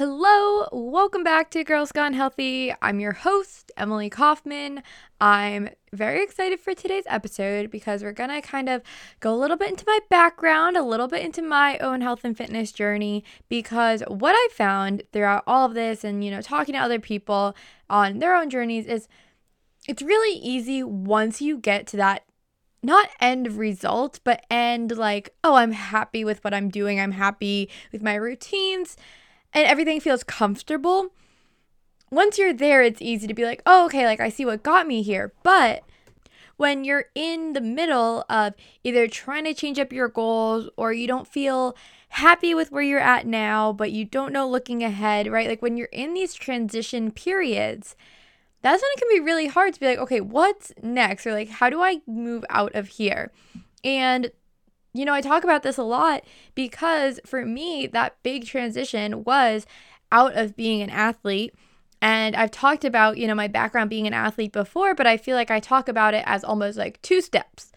Hello, welcome back to Girls Gone Healthy. I'm your host, Emily Kaufman. I'm very excited for today's episode because we're going to kind of go a little bit into my background, a little bit into my own health and fitness journey because what I found throughout all of this and, you know, talking to other people on their own journeys is it's really easy once you get to that not end result, but end like, oh, I'm happy with what I'm doing. I'm happy with my routines and everything feels comfortable, once you're there, it's easy to be like, oh, okay, like I see what got me here. But when you're in the middle of either trying to change up your goals or you don't feel happy with where you're at now, but you don't know looking ahead, right? Like when you're in these transition periods, that's when it can be really hard to be like, okay, what's next? Or like, how do I move out of here? And you know, I talk about this a lot because for me, that big transition was out of being an athlete. And I've talked about, you know, my background being an athlete before, but I feel like I talk about it as almost like two steps.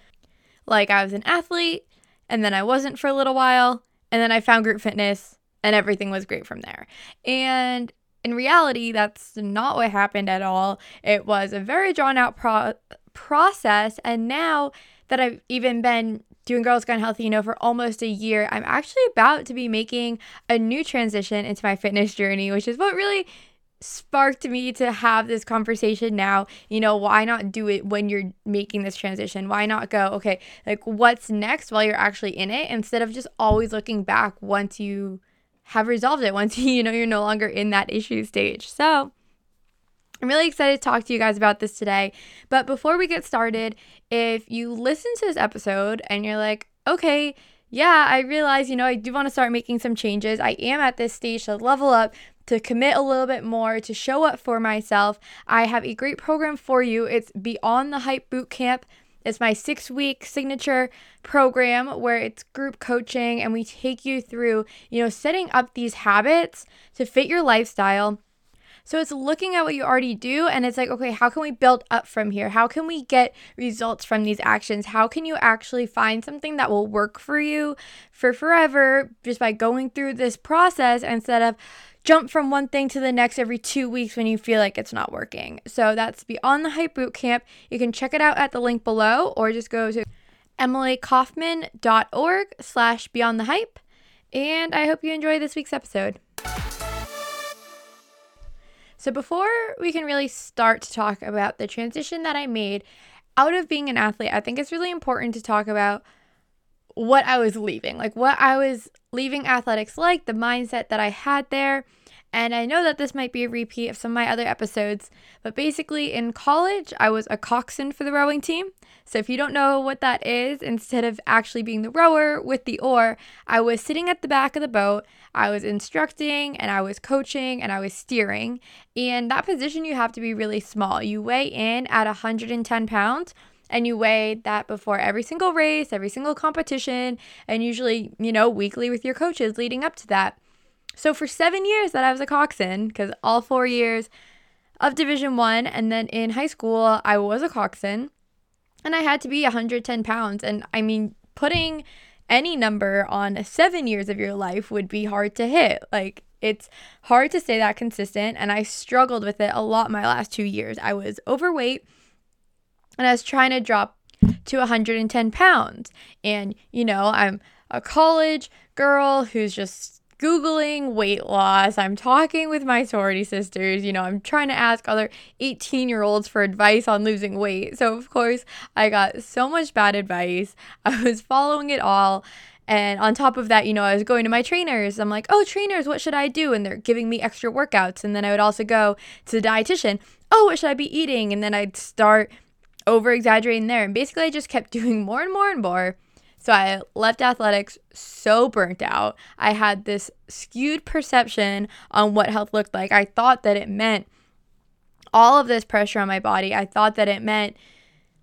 Like I was an athlete and then I wasn't for a little while, and then I found group fitness and everything was great from there. And in reality, that's not what happened at all. It was a very drawn out pro- process. And now that I've even been doing Girls Gone Healthy, you know, for almost a year, I'm actually about to be making a new transition into my fitness journey, which is what really sparked me to have this conversation now. You know, why not do it when you're making this transition? Why not go, okay, like what's next while you're actually in it instead of just always looking back once you have resolved it, once you know you're no longer in that issue stage. So, I'm really excited to talk to you guys about this today. But before we get started, if you listen to this episode and you're like, okay, yeah, I realize, you know, I do want to start making some changes. I am at this stage to level up, to commit a little bit more, to show up for myself. I have a great program for you. It's Beyond the Hype Boot Camp. It's my six week signature program where it's group coaching and we take you through, you know, setting up these habits to fit your lifestyle so it's looking at what you already do and it's like, okay, how can we build up from here? How can we get results from these actions? How can you actually find something that will work for you for forever just by going through this process instead of jump from one thing to the next every two weeks when you feel like it's not working. So that's Beyond the Hype Bootcamp. You can check it out at the link below or just go to emilykaufman.org slash beyond the hype. And I hope you enjoy this week's episode. So, before we can really start to talk about the transition that I made out of being an athlete, I think it's really important to talk about what I was leaving, like what I was leaving athletics like, the mindset that I had there. And I know that this might be a repeat of some of my other episodes, but basically in college, I was a coxswain for the rowing team. So if you don't know what that is, instead of actually being the rower with the oar, I was sitting at the back of the boat. I was instructing and I was coaching and I was steering. And that position, you have to be really small. You weigh in at 110 pounds and you weigh that before every single race, every single competition, and usually, you know, weekly with your coaches leading up to that. So for seven years that I was a coxswain, because all four years of Division One, and then in high school I was a coxswain and I had to be 110 pounds. And I mean, putting any number on seven years of your life would be hard to hit. Like, it's hard to stay that consistent. And I struggled with it a lot my last two years. I was overweight and I was trying to drop to 110 pounds. And, you know, I'm a college girl who's just Googling weight loss. I'm talking with my sorority sisters. You know, I'm trying to ask other 18 year olds for advice on losing weight. So, of course, I got so much bad advice. I was following it all. And on top of that, you know, I was going to my trainers. I'm like, oh, trainers, what should I do? And they're giving me extra workouts. And then I would also go to the dietitian. Oh, what should I be eating? And then I'd start over exaggerating there. And basically, I just kept doing more and more and more so I left athletics so burnt out. I had this skewed perception on what health looked like. I thought that it meant all of this pressure on my body. I thought that it meant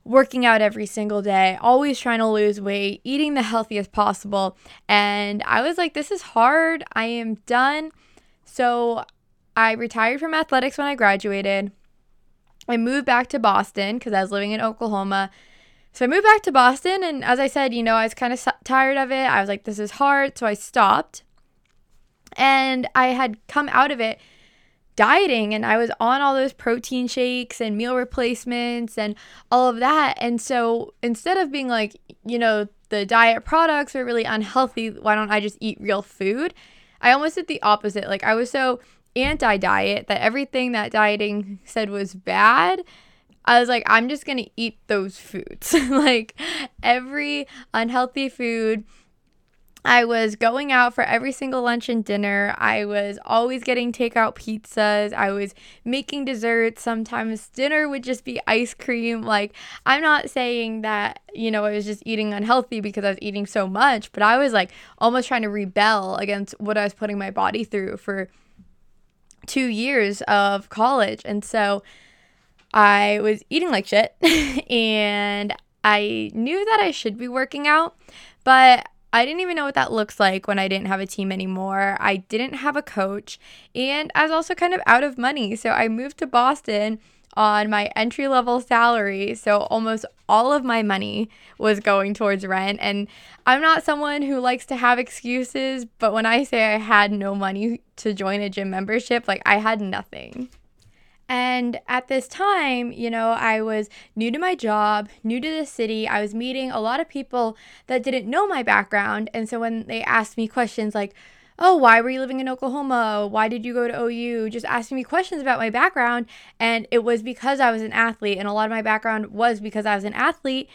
working out every single day, always trying to lose weight, eating the healthiest possible. And I was like, this is hard. I am done. So I retired from athletics when I graduated. I moved back to Boston because I was living in Oklahoma so I moved back to Boston, and as I said, you know, I was kind of tired of it. I was like, this is hard. So I stopped. And I had come out of it dieting and I was on all those protein shakes and meal replacements and all of that. And so instead of being like, you know, the diet products are really unhealthy, why don't I just eat real food? I almost did the opposite. Like I was so anti diet that everything that dieting said was bad. I was like, I'm just gonna eat those foods. like every unhealthy food I was going out for every single lunch and dinner. I was always getting takeout pizzas. I was making desserts. Sometimes dinner would just be ice cream. Like, I'm not saying that, you know, I was just eating unhealthy because I was eating so much, but I was like almost trying to rebel against what I was putting my body through for two years of college. And so I was eating like shit and I knew that I should be working out, but I didn't even know what that looks like when I didn't have a team anymore. I didn't have a coach, and I was also kind of out of money. So I moved to Boston on my entry level salary. So almost all of my money was going towards rent. And I'm not someone who likes to have excuses, but when I say I had no money to join a gym membership, like I had nothing. And at this time, you know, I was new to my job, new to the city. I was meeting a lot of people that didn't know my background. And so when they asked me questions like, oh, why were you living in Oklahoma? Why did you go to OU? Just asking me questions about my background. And it was because I was an athlete. And a lot of my background was because I was an athlete.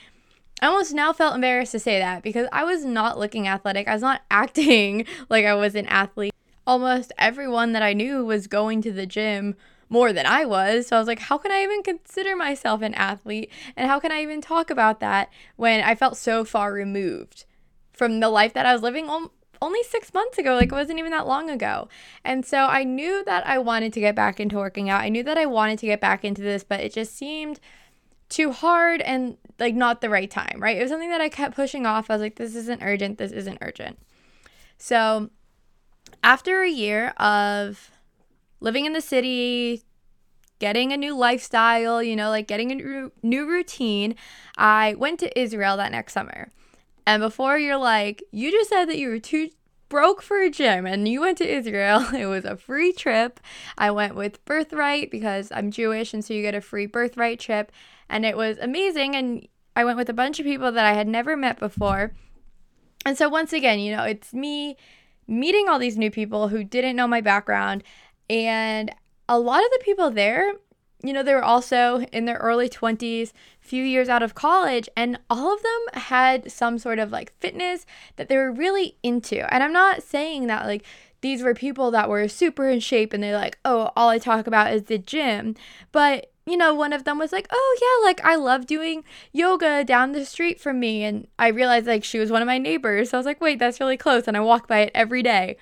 I almost now felt embarrassed to say that because I was not looking athletic. I was not acting like I was an athlete. Almost everyone that I knew was going to the gym more than I was. So I was like, how can I even consider myself an athlete? And how can I even talk about that when I felt so far removed from the life that I was living only six months ago? Like, it wasn't even that long ago. And so I knew that I wanted to get back into working out. I knew that I wanted to get back into this, but it just seemed too hard and like not the right time, right? It was something that I kept pushing off. I was like, this isn't urgent. This isn't urgent. So after a year of living in the city, getting a new lifestyle, you know, like getting a new routine, I went to Israel that next summer. And before you're like, you just said that you were too broke for a gym and you went to Israel. It was a free trip. I went with Birthright because I'm Jewish and so you get a free Birthright trip and it was amazing and I went with a bunch of people that I had never met before. And so once again, you know, it's me meeting all these new people who didn't know my background and a lot of the people there, you know, they were also in their early 20s, few years out of college, and all of them had some sort of like fitness that they were really into. And I'm not saying that like these were people that were super in shape and they're like, oh, all I talk about is the gym. But you know, one of them was like, "Oh yeah, like I love doing yoga down the street from me." And I realized like she was one of my neighbors. So I was like, "Wait, that's really close." And I walk by it every day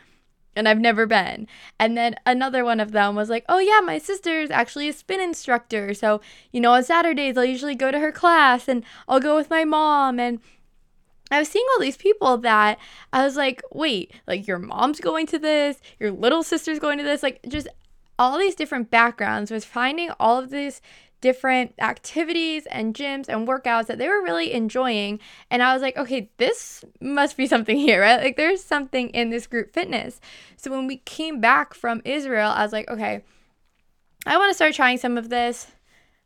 and I've never been. And then another one of them was like, "Oh yeah, my sister's actually a spin instructor. So, you know, on Saturdays I'll usually go to her class and I'll go with my mom and I was seeing all these people that I was like, "Wait, like your mom's going to this, your little sister's going to this, like just all these different backgrounds was finding all of these different activities and gyms and workouts that they were really enjoying. And I was like, okay, this must be something here, right? Like there's something in this group fitness. So when we came back from Israel, I was like, okay, I want to start trying some of this.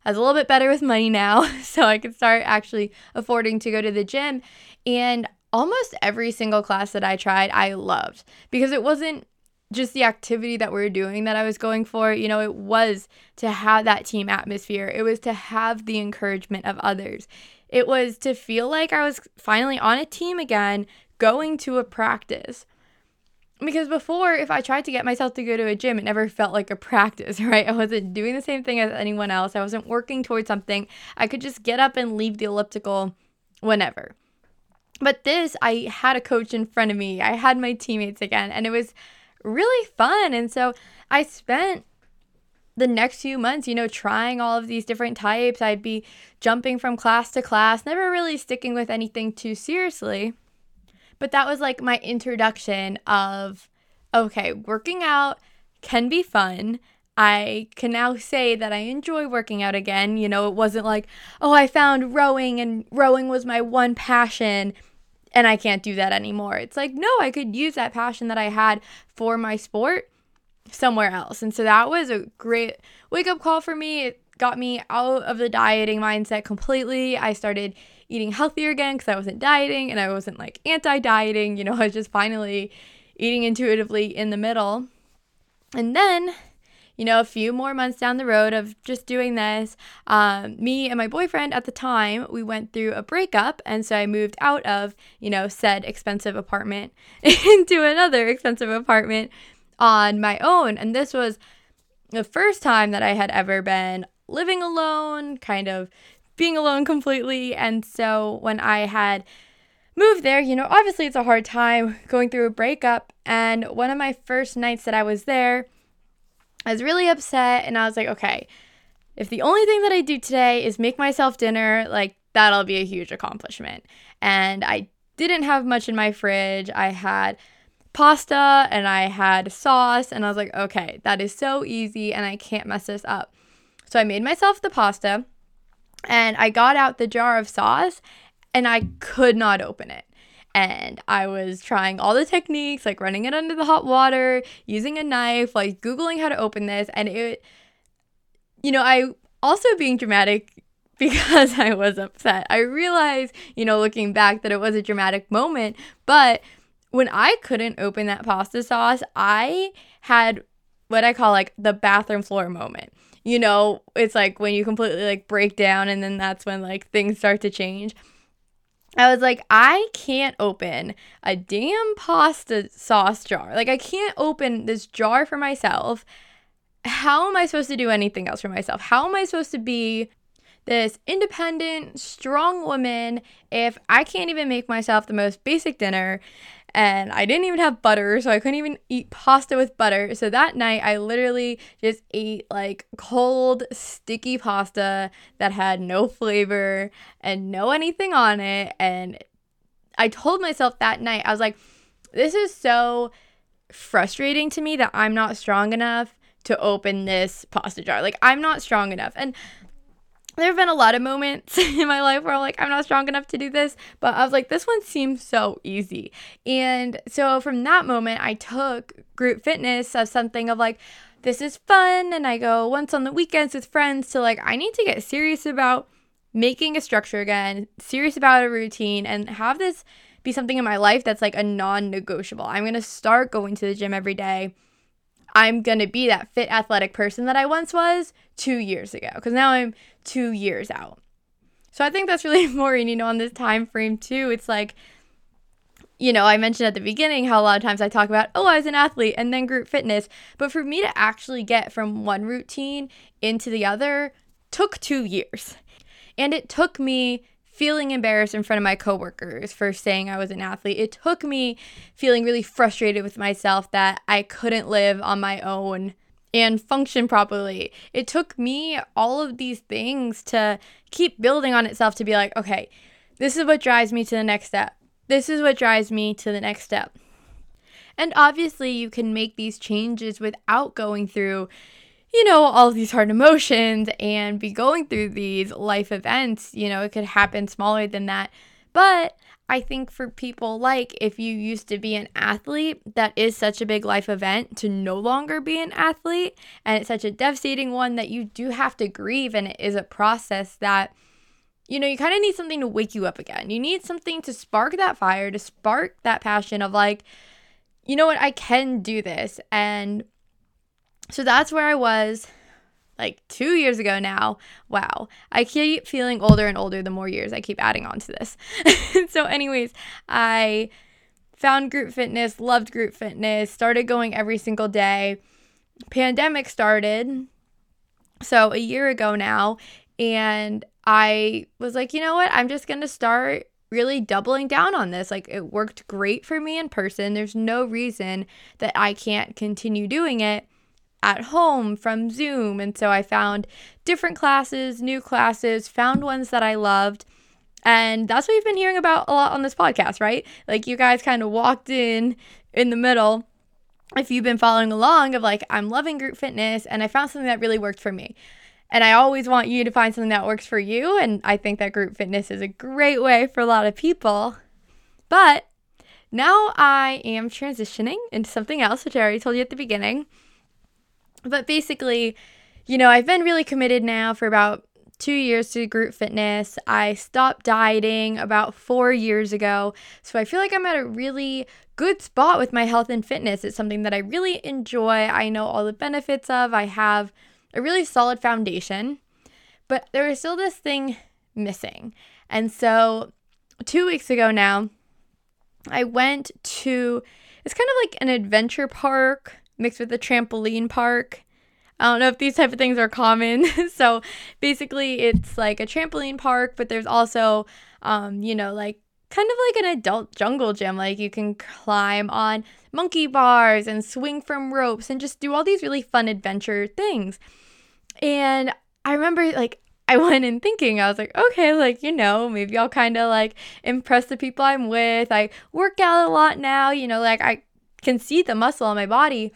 I was a little bit better with money now, so I could start actually affording to go to the gym. And almost every single class that I tried, I loved because it wasn't just the activity that we are doing that I was going for, you know, it was to have that team atmosphere. It was to have the encouragement of others. It was to feel like I was finally on a team again, going to a practice. Because before, if I tried to get myself to go to a gym, it never felt like a practice, right? I wasn't doing the same thing as anyone else. I wasn't working towards something. I could just get up and leave the elliptical whenever. But this, I had a coach in front of me. I had my teammates again, and it was really fun. And so I spent the next few months, you know, trying all of these different types. I'd be jumping from class to class, never really sticking with anything too seriously. But that was like my introduction of okay, working out can be fun. I can now say that I enjoy working out again. You know, it wasn't like, oh, I found rowing and rowing was my one passion and I can't do that anymore. It's like, no, I could use that passion that I had for my sport somewhere else. And so that was a great wake up call for me. It got me out of the dieting mindset completely. I started eating healthier again because I wasn't dieting and I wasn't like anti dieting. You know, I was just finally eating intuitively in the middle. And then, you know, a few more months down the road of just doing this, um, me and my boyfriend at the time, we went through a breakup. And so I moved out of, you know, said expensive apartment into another expensive apartment on my own. And this was the first time that I had ever been living alone, kind of being alone completely. And so when I had moved there, you know, obviously it's a hard time going through a breakup. And one of my first nights that I was there, I was really upset. And I was like, okay, if the only thing that I do today is make myself dinner, like that'll be a huge accomplishment. And I didn't have much in my fridge. I had pasta and I had sauce. And I was like, okay, that is so easy and I can't mess this up. So I made myself the pasta and I got out the jar of sauce and I could not open it. And I was trying all the techniques, like running it under the hot water, using a knife, like Googling how to open this. And it, you know, I also being dramatic because I was upset. I realized, you know, looking back that it was a dramatic moment. But when I couldn't open that pasta sauce, I had what I call like the bathroom floor moment you know, it's like when you completely like break down and then that's when like things start to change. I was like, I can't open a damn pasta sauce jar. Like, I can't open this jar for myself. How am I supposed to do anything else for myself? How am I supposed to be this independent, strong woman if I can't even make myself the most basic dinner? And I didn't even have butter, so I couldn't even eat pasta with butter. So that night, I literally just ate like cold, sticky pasta that had no flavor and no anything on it. And I told myself that night, I was like, this is so frustrating to me that I'm not strong enough to open this pasta jar. Like, I'm not strong enough. And there have been a lot of moments in my life where I'm like, I'm not strong enough to do this, but I was like, this one seems so easy. And so from that moment, I took group fitness as something of like, this is fun. And I go once on the weekends with friends to like, I need to get serious about making a structure again, serious about a routine, and have this be something in my life that's like a non negotiable. I'm going to start going to the gym every day I'm going to be that fit athletic person that I once was two years ago because now I'm two years out. So I think that's really important, you know, on this time frame too. It's like, you know, I mentioned at the beginning how a lot of times I talk about, oh, I was an athlete and then group fitness. But for me to actually get from one routine into the other took two years. And it took me feeling embarrassed in front of my coworkers for saying I was an athlete. It took me feeling really frustrated with myself that I couldn't live on my own and function properly. It took me all of these things to keep building on itself to be like, okay, this is what drives me to the next step. This is what drives me to the next step. And obviously, you can make these changes without going through you know, all these hard emotions and be going through these life events. You know, it could happen smaller than that. But I think for people like if you used to be an athlete, that is such a big life event to no longer be an athlete. And it's such a devastating one that you do have to grieve. And it is a process that, you know, you kind of need something to wake you up again. You need something to spark that fire, to spark that passion of like, you know what, I can do this. And so that's where I was like two years ago now. Wow. I keep feeling older and older the more years I keep adding on to this. so, anyways, I found group fitness, loved group fitness, started going every single day. Pandemic started. So, a year ago now. And I was like, you know what? I'm just going to start really doubling down on this. Like, it worked great for me in person. There's no reason that I can't continue doing it at home from Zoom. And so I found different classes, new classes, found ones that I loved. And that's what you've been hearing about a lot on this podcast, right? Like you guys kind of walked in in the middle. If you've been following along, of like, I'm loving group fitness and I found something that really worked for me. And I always want you to find something that works for you. And I think that group fitness is a great way for a lot of people. But now I am transitioning into something else, which I already told you at the beginning. But basically, you know, I've been really committed now for about two years to group fitness. I stopped dieting about four years ago. So I feel like I'm at a really good spot with my health and fitness. It's something that I really enjoy. I know all the benefits of. I have a really solid foundation. But there is still this thing missing. And so two weeks ago now, I went to, it's kind of like an adventure park mixed with a trampoline park. I don't know if these type of things are common. so basically, it's like a trampoline park, but there's also, um, you know, like kind of like an adult jungle gym. Like you can climb on monkey bars and swing from ropes and just do all these really fun adventure things. And I remember like I went in thinking, I was like, okay, like, you know, maybe I'll kind of like impress the people I'm with. I work out a lot now, you know, like I can see the muscle on my body.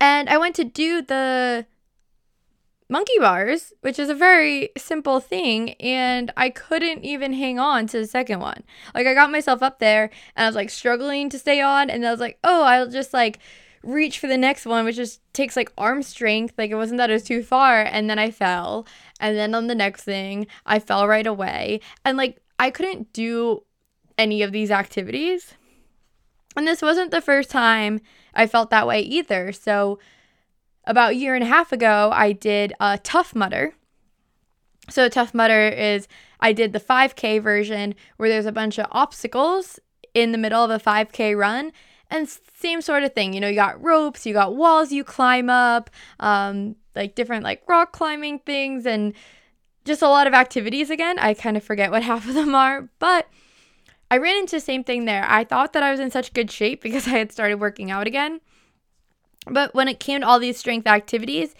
And I went to do the monkey bars, which is a very simple thing, and I couldn't even hang on to the second one. Like I got myself up there and I was like struggling to stay on, and I was like, oh, I'll just like reach for the next one, which just takes like arm strength. Like it wasn't that it was too far, and then I fell, and then on the next thing, I fell right away, and like I couldn't do any of these activities. And this wasn't the first time I felt that way either. So, about a year and a half ago, I did a Tough Mudder. So, Tough Mudder is I did the 5K version where there's a bunch of obstacles in the middle of a 5K run. And same sort of thing, you know, you got ropes, you got walls you climb up, um, like different like rock climbing things, and just a lot of activities again. I kind of forget what half of them are, but I ran into the same thing there. I thought that I was in such good shape because I had started working out again. But when it came to all these strength activities,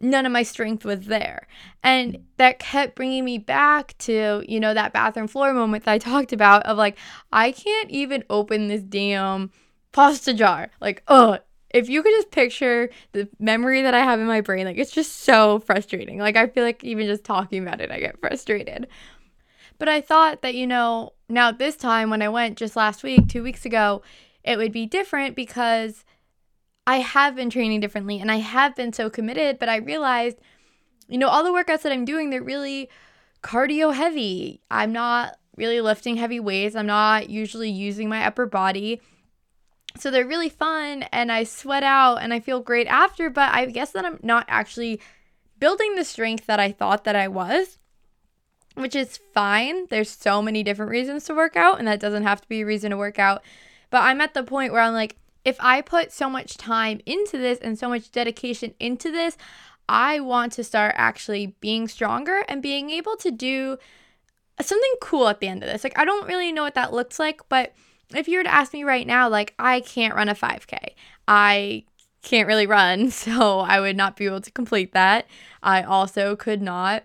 none of my strength was there. And that kept bringing me back to, you know, that bathroom floor moment that I talked about of like, I can't even open this damn pasta jar. Like, oh, if you could just picture the memory that I have in my brain, like, it's just so frustrating. Like, I feel like even just talking about it, I get frustrated. But I thought that, you know, now this time when I went just last week, two weeks ago, it would be different because I have been training differently and I have been so committed, but I realized, you know, all the workouts that I'm doing, they're really cardio heavy. I'm not really lifting heavy weights. I'm not usually using my upper body. So they're really fun and I sweat out and I feel great after, but I guess that I'm not actually building the strength that I thought that I was which is fine. There's so many different reasons to work out, and that doesn't have to be a reason to work out. But I'm at the point where I'm like, if I put so much time into this and so much dedication into this, I want to start actually being stronger and being able to do something cool at the end of this. Like, I don't really know what that looks like, but if you were to ask me right now, like, I can't run a 5K. I can't really run, so I would not be able to complete that. I also could not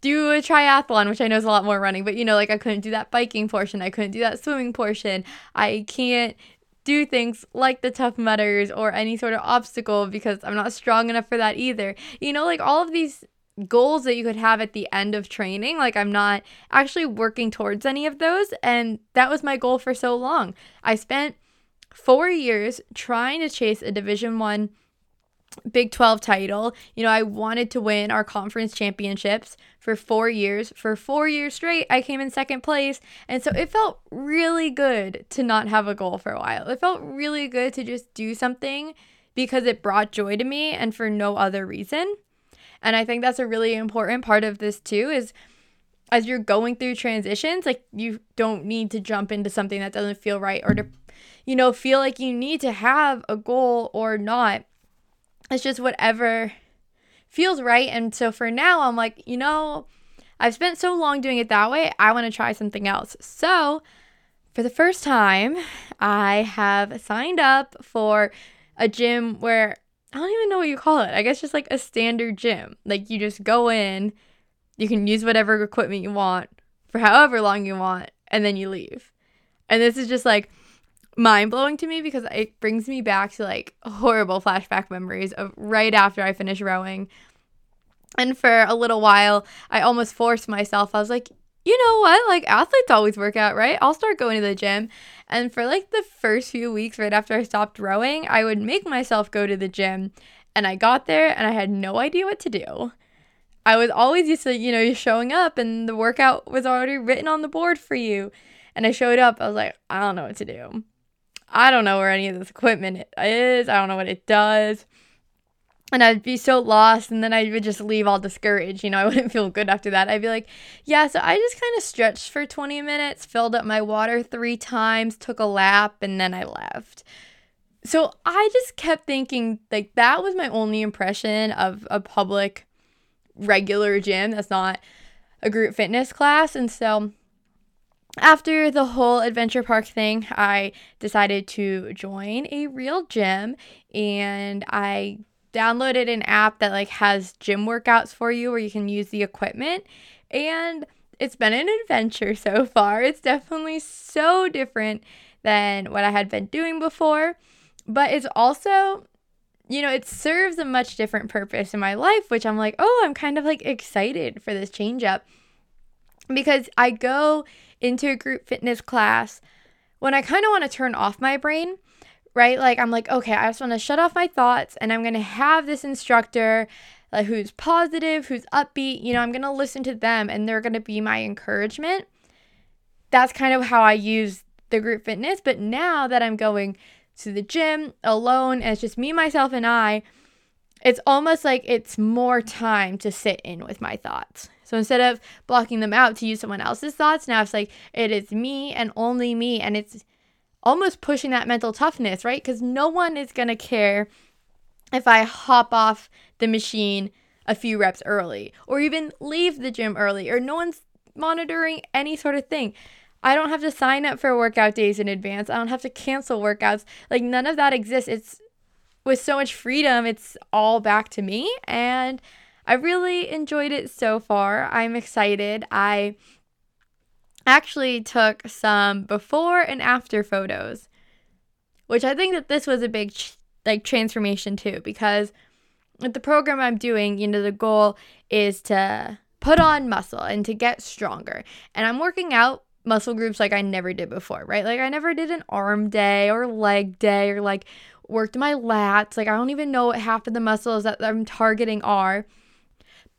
do a triathlon, which I know is a lot more running, but you know, like I couldn't do that biking portion, I couldn't do that swimming portion. I can't do things like the tough mudders or any sort of obstacle because I'm not strong enough for that either. You know, like all of these goals that you could have at the end of training, like I'm not actually working towards any of those and that was my goal for so long. I spent 4 years trying to chase a division 1 Big 12 title. You know, I wanted to win our conference championships for four years. For four years straight, I came in second place. And so it felt really good to not have a goal for a while. It felt really good to just do something because it brought joy to me and for no other reason. And I think that's a really important part of this too is as you're going through transitions, like you don't need to jump into something that doesn't feel right or to you know, feel like you need to have a goal or not it's just whatever feels right. And so for now, I'm like, you know, I've spent so long doing it that way. I want to try something else. So for the first time, I have signed up for a gym where I don't even know what you call it. I guess just like a standard gym. Like you just go in, you can use whatever equipment you want for however long you want, and then you leave. And this is just like mind blowing to me because it brings me back to like horrible flashback memories of right after I finished rowing. And for a little while, I almost forced myself. I was like, you know what? Like athletes always work out, right? I'll start going to the gym. And for like the first few weeks right after I stopped rowing, I would make myself go to the gym. And I got there and I had no idea what to do. I was always used to, you know, you showing up and the workout was already written on the board for you. And I showed up, I was like, I don't know what to do. I don't know where any of this equipment is. I don't know what it does and I'd be so lost and then I would just leave all discouraged. You know, I wouldn't feel good after that. I'd be like, yeah, so I just kind of stretched for 20 minutes, filled up my water three times, took a lap, and then I left. So I just kept thinking like that was my only impression of a public regular gym that's not a group fitness class. And so after the whole adventure park thing, I decided to join a real gym and I downloaded an app that like has gym workouts for you where you can use the equipment and it's been an adventure so far. It's definitely so different than what I had been doing before, but it's also you know, it serves a much different purpose in my life, which I'm like, "Oh, I'm kind of like excited for this change up." Because I go into a group fitness class when I kind of want to turn off my brain right? Like I'm like, okay, I just want to shut off my thoughts and I'm going to have this instructor like who's positive, who's upbeat, you know, I'm going to listen to them and they're going to be my encouragement. That's kind of how I use the group fitness, but now that I'm going to the gym alone and it's just me, myself and I, it's almost like it's more time to sit in with my thoughts. So instead of blocking them out to use someone else's thoughts, now it's like it is me and only me and it's almost pushing that mental toughness, right? Because no one is going to care if I hop off the machine a few reps early or even leave the gym early or no one's monitoring any sort of thing. I don't have to sign up for workout days in advance. I don't have to cancel workouts. Like none of that exists. It's with so much freedom, it's all back to me and I really enjoyed it so far. I'm excited. I actually took some before and after photos, which I think that this was a big like transformation too because with the program I'm doing, you know, the goal is to put on muscle and to get stronger. And I'm working out muscle groups like I never did before, right? Like I never did an arm day or leg day or like worked my lats. Like I don't even know what half of the muscles that I'm targeting are.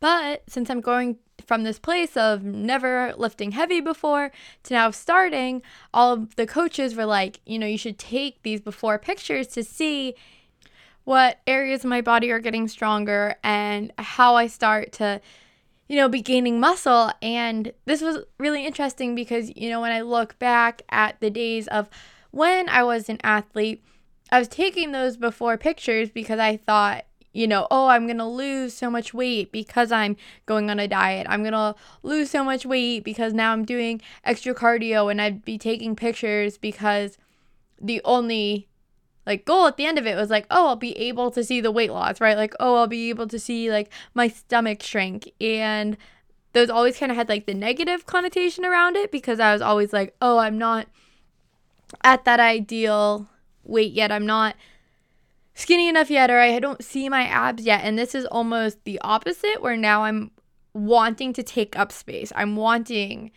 But since I'm going from this place of never lifting heavy before to now starting, all of the coaches were like, you know, you should take these before pictures to see what areas of my body are getting stronger and how I start to, you know, be gaining muscle. And this was really interesting because, you know, when I look back at the days of when I was an athlete, I was taking those before pictures because I thought you know, oh, I'm going to lose so much weight because I'm going on a diet. I'm going to lose so much weight because now I'm doing extra cardio and I'd be taking pictures because the only like goal at the end of it was like, oh, I'll be able to see the weight loss, right? Like, oh, I'll be able to see like my stomach shrink and those always kind of had like the negative connotation around it because I was always like, oh, I'm not at that ideal weight yet. I'm not skinny enough yet or I don't see my abs yet. And this is almost the opposite where now I'm wanting to take up space. I'm wanting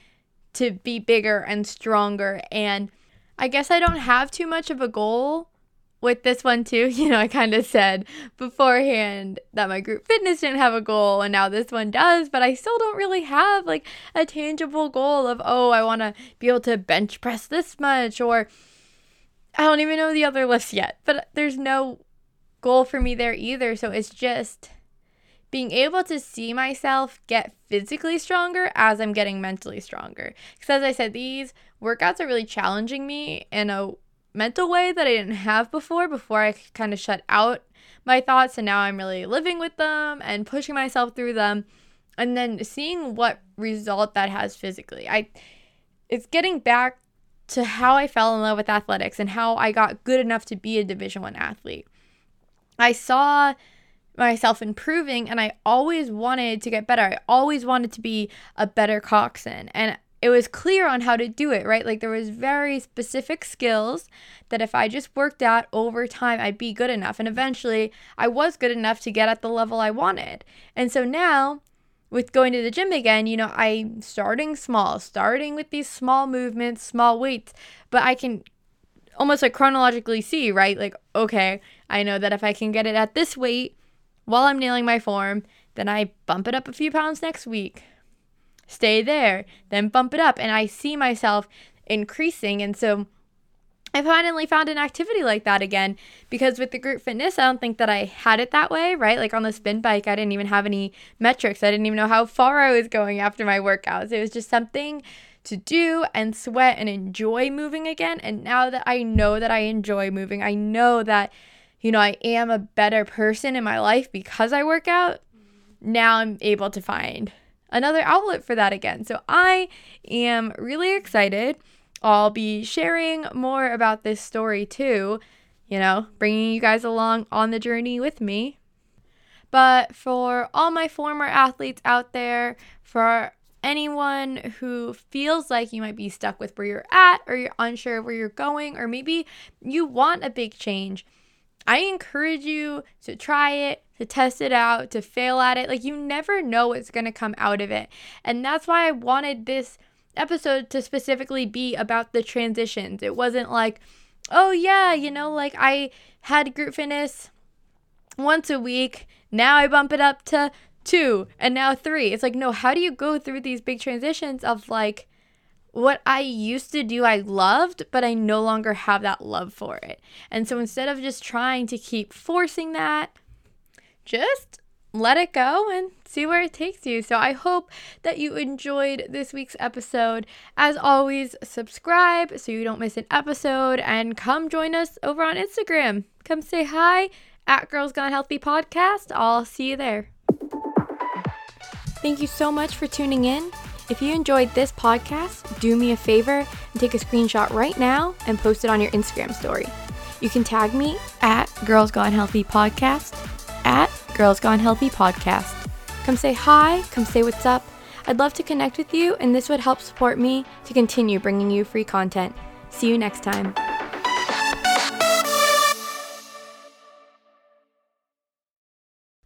to be bigger and stronger. And I guess I don't have too much of a goal with this one too. You know, I kind of said beforehand that my group fitness didn't have a goal and now this one does, but I still don't really have like a tangible goal of, oh, I want to be able to bench press this much or I don't even know the other lifts yet, but there's no goal for me there either. So it's just being able to see myself get physically stronger as I'm getting mentally stronger. Because as I said, these workouts are really challenging me in a mental way that I didn't have before, before I kind of shut out my thoughts. And now I'm really living with them and pushing myself through them. And then seeing what result that has physically. I it's getting back to how I fell in love with athletics and how I got good enough to be a Division 1 athlete. I saw myself improving and I always wanted to get better. I always wanted to be a better coxswain and it was clear on how to do it, right? Like there was very specific skills that if I just worked out over time, I'd be good enough and eventually I was good enough to get at the level I wanted. And so now with going to the gym again, you know, I'm starting small, starting with these small movements, small weights, but I can almost like chronologically see, right? Like, okay, I know that if I can get it at this weight while I'm nailing my form, then I bump it up a few pounds next week. Stay there, then bump it up. And I see myself increasing. And so I finally found an activity like that again because with the group fitness, I don't think that I had it that way, right? Like on the spin bike, I didn't even have any metrics. I didn't even know how far I was going after my workouts. It was just something to do and sweat and enjoy moving again. And now that I know that I enjoy moving, I know that, you know, I am a better person in my life because I work out. Now I'm able to find another outlet for that again. So I am really excited. I'll be sharing more about this story too, you know, bringing you guys along on the journey with me. But for all my former athletes out there, for anyone who feels like you might be stuck with where you're at or you're unsure where you're going or maybe you want a big change, I encourage you to try it, to test it out, to fail at it. Like you never know what's going to come out of it. And that's why I wanted this episode to specifically be about the transitions. It wasn't like, oh yeah, you know, like I had group fitness once a week. Now I bump it up to two, and now three. It's like, no, how do you go through these big transitions of like what I used to do, I loved, but I no longer have that love for it. And so instead of just trying to keep forcing that, just let it go and see where it takes you. So I hope that you enjoyed this week's episode. As always, subscribe so you don't miss an episode and come join us over on Instagram. Come say hi at Girls Gone Healthy Podcast. I'll see you there. Thank you so much for tuning in. If you enjoyed this podcast, do me a favor and take a screenshot right now and post it on your Instagram story. You can tag me at Girls Gone Healthy Podcast, at Girls Gone Healthy Podcast. Come say hi, come say what's up. I'd love to connect with you, and this would help support me to continue bringing you free content. See you next time.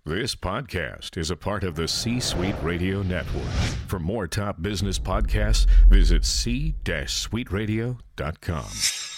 This podcast is a part of the C Suite Radio Network. For more top business podcasts, visit c-suiteradio.com.